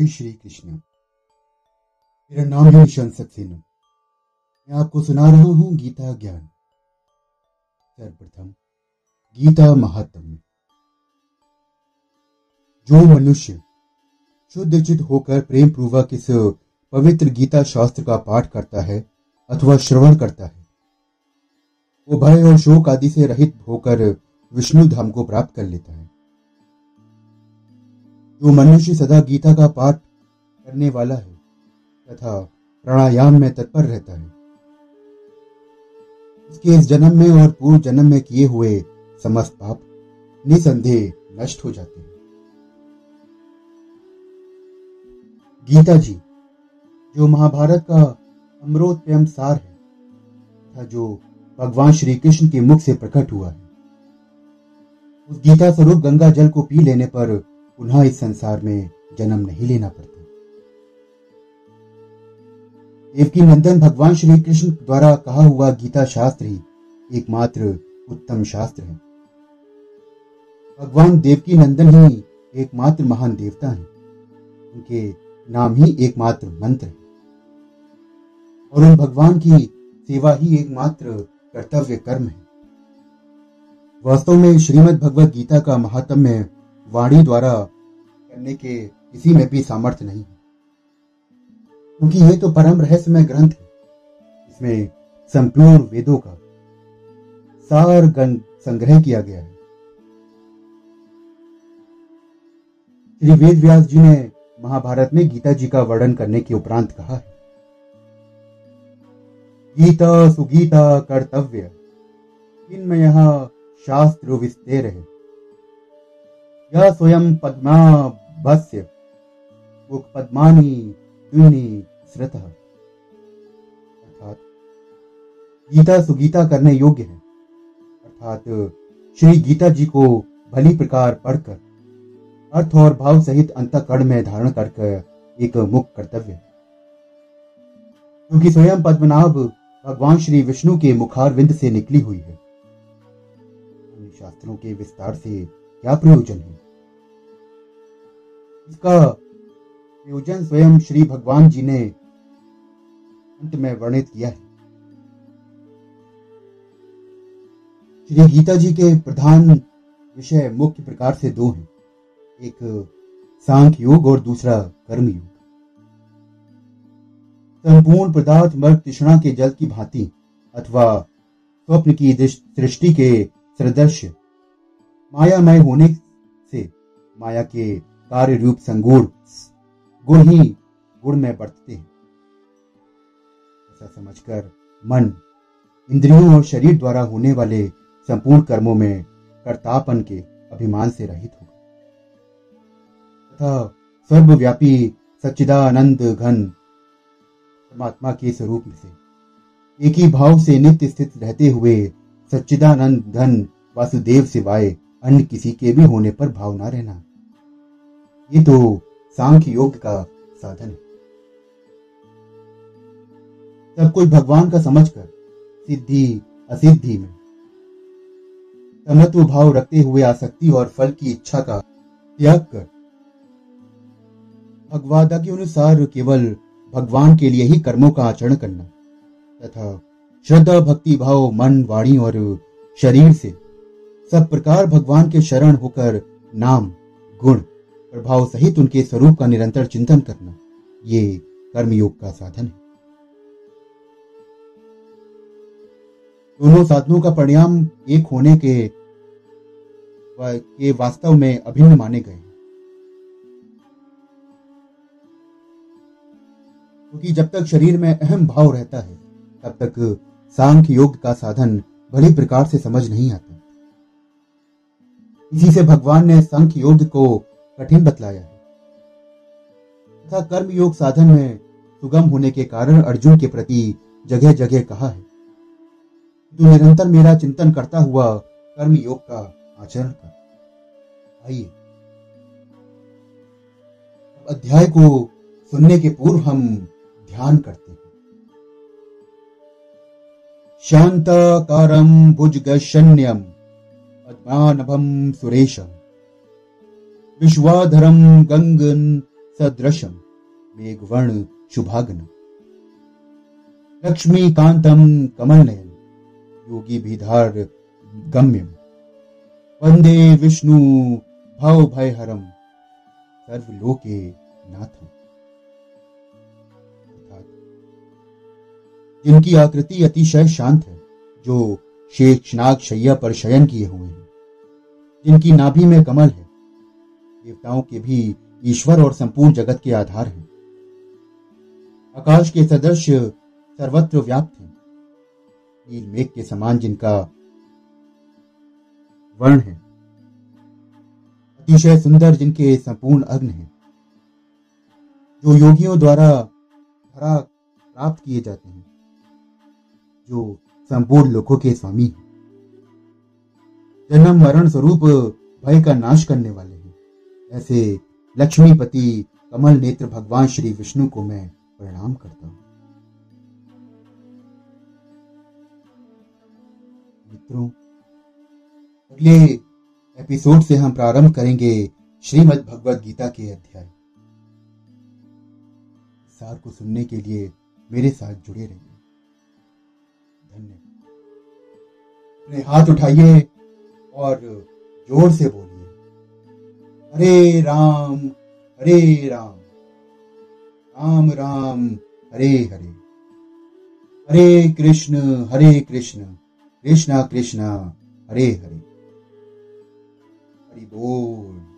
जय श्री कृष्ण। मेरा नाम है निशांत सक्सेना। मैं आपको सुना रहा हूँ गीता ज्ञान। सर्वप्रथम गीता महात्म्य। जो मनुष्य शुद्ध चित होकर प्रेम पूर्वक इस पवित्र गीता शास्त्र का पाठ करता है अथवा श्रवण करता है, वो भय और शोक आदि से रहित होकर विष्णु धाम को प्राप्त कर लेता है। जो मनुष्य सदा गीता का पाठ करने वाला है, तथा प्राणायाम में तत्पर रहता है। उसके इस जन्म में और पूर्व जन्म में किए हुए समस्त पाप निसंदेह नष्ट हो जाते हैं। गीता जी, जो महाभारत का अमृतप्यम सार है, तथा जो भगवान श्री कृष्ण के मुख से प्रकट हुआ है, उस गीता स्वरूप गंगा जल को पी लेने पर पुनः इस संसार में जन्म नहीं लेना पड़ता। देवकी नंदन भगवान श्री कृष्ण द्वारा कहा हुआ गीता शास्त्र ही एकमात्र उत्तम शास्त्र है। भगवान देवकी नंदन ही एकमात्र महान देवता हैं। उनके नाम ही एकमात्र मंत्र है। और उन भगवान की सेवा ही एकमात्र कर्तव्य कर्म है। वास्तव में श्रीमद् भगवत गीता का महात्म्य वाणी द्वारा करने के किसी में भी सामर्थ्य नहीं है। क्योंकि यह तो परम रहस्यमय ग्रंथ है इसमें संपूर्ण वेदों का सार संग्रह किया गया है। श्री वेद व्यास जी ने महाभारत में गीता जी का वर्णन करने के उपरांत कहा है, गीता सुगीता कर्तव्य इनमें यह शास्त्र विस्तेर है यह स्वयं पद्मा भस्य मुख पद्मानी दुनी श्रत अर्थात, गीता सुगीता करने योग्य है। अर्थात, श्री गीता जी को भली प्रकार पढ़कर, अर्थ और भाव सहित अंतकरण में धारण करके एक मुख्य कर्तव्य है। क्योंकि स्वयं पद्मनाभ भगवान श्री विष्णु के मुखारविंद से निकली हुई है। शास्त्रों के विस्तार से क्या प्रयोजन है इसका प्रयोजन स्वयं श्री भगवान जी ने अंत में वर्णित किया है। श्री गीता जी के प्रधान विषय मुख्य प्रकार से दो हैं। एक सांख्य योग और दूसरा कर्म योग। संपूर्ण पदार्थ मर्ग तृष्णा के जल की भांति अथवा स्वप्न की सृष्टि के सदृश्य मायामय होने से माया के कार्य रूप संगुण गुण ही गुण में बढ़ते हैं। ऐसा समझकर मन इंद्रियों और शरीर द्वारा होने वाले संपूर्ण कर्मों में कर्तापन के अभिमान से रहित होगा। तथा सर्वव्यापी सच्चिदानंद घन परमात्मा के स्वरूप से एक ही भाव से नित्य स्थित रहते हुए सच्चिदानंद धन वासुदेव सिवाय अन्य किसी के भी होने पर भाव ना रहना। ये तो सांख्य योग का साधन है। सब कुछ भगवान का समझकर सिद्धि, असिद्धि में समत्व भाव रखते हुए आसक्ति और फल की इच्छा का त्याग कर भगवादा के अनुसार केवल भगवान के लिए ही कर्मों का आचरण करना, तथा श्रद्धा, भक्ति भाव, मन, वाणी और शरीर से सब प्रकार भगवान के शरण होकर नाम, गुण, प्रभाव सहित उनके स्वरूप का निरंतर चिंतन करना, ये कर्मयोग का साधन है। दोनों साधनों का परिणाम एक होने के के वास्तव में अभिन्न माने गए क्योंकि तो जब तक शरीर में अहम भाव रहता है, तब तक सांख्य योग का साधन भली प्रकार से समझ नहीं आता। इसी से भगवान ने सांख्य योग को कठिन बतलाया है। तथा कर्म योग साधन में सुगम होने के कारण अर्जुन के प्रति जगह जगह कहा है। तू निरंतर मेरा चिंतन करता हुआ कर्म योग का आचरण कर। आइए। अध्याय को सुनने के पूर्व हम ध्यान करते हैं। शांत शांताकारं भुजगशन्यम। पद्मानभम सुरेशम विश्वाधरम गंगन सदृशम मेघवर्ण शुभागन। लक्ष्मीकांतम कमल नयन योगी भीधार गम्यम वंदे विष्णु भव भय हरम सर्वलोके नाथम जिनकी आकृति अतिशय शांत है, जो शेषनाग शैया पर शयन किए हुए जिनकी नाभि में कमल है। देवताओं के भी ईश्वर और संपूर्ण जगत के आधार हैं। आकाश के सदृश सर्वत्र व्याप्त हैं। नील मेघ के समान जिनका वर्ण है। अतिशय सुंदर जिनके संपूर्ण अग्न हैं। जो योगियों द्वारा धरा प्राप्त किए जाते हैं। जो संपूर्ण लोकों के स्वामी हैं। जन्म मरण स्वरूप भय का नाश करने वाले हैं। ऐसे लक्ष्मीपति कमल नेत्र भगवान श्री विष्णु को मैं प्रणाम करता हूँ। मित्रों, अगले एपिसोड से हम प्रारंभ करेंगे श्रीमद् भगवद गीता के अध्याय। सार को सुनने के लिए मेरे साथ जुड़े रहिए। धन्यवाद। अपने हाथ उठाइए। और ज़ोर से बोलिए, हरे राम हरे राम राम राम, हरे हरे हरे कृष्ण हरे कृष्ण, कृष्णा कृष्णा, हरे हरे, हरि बोल।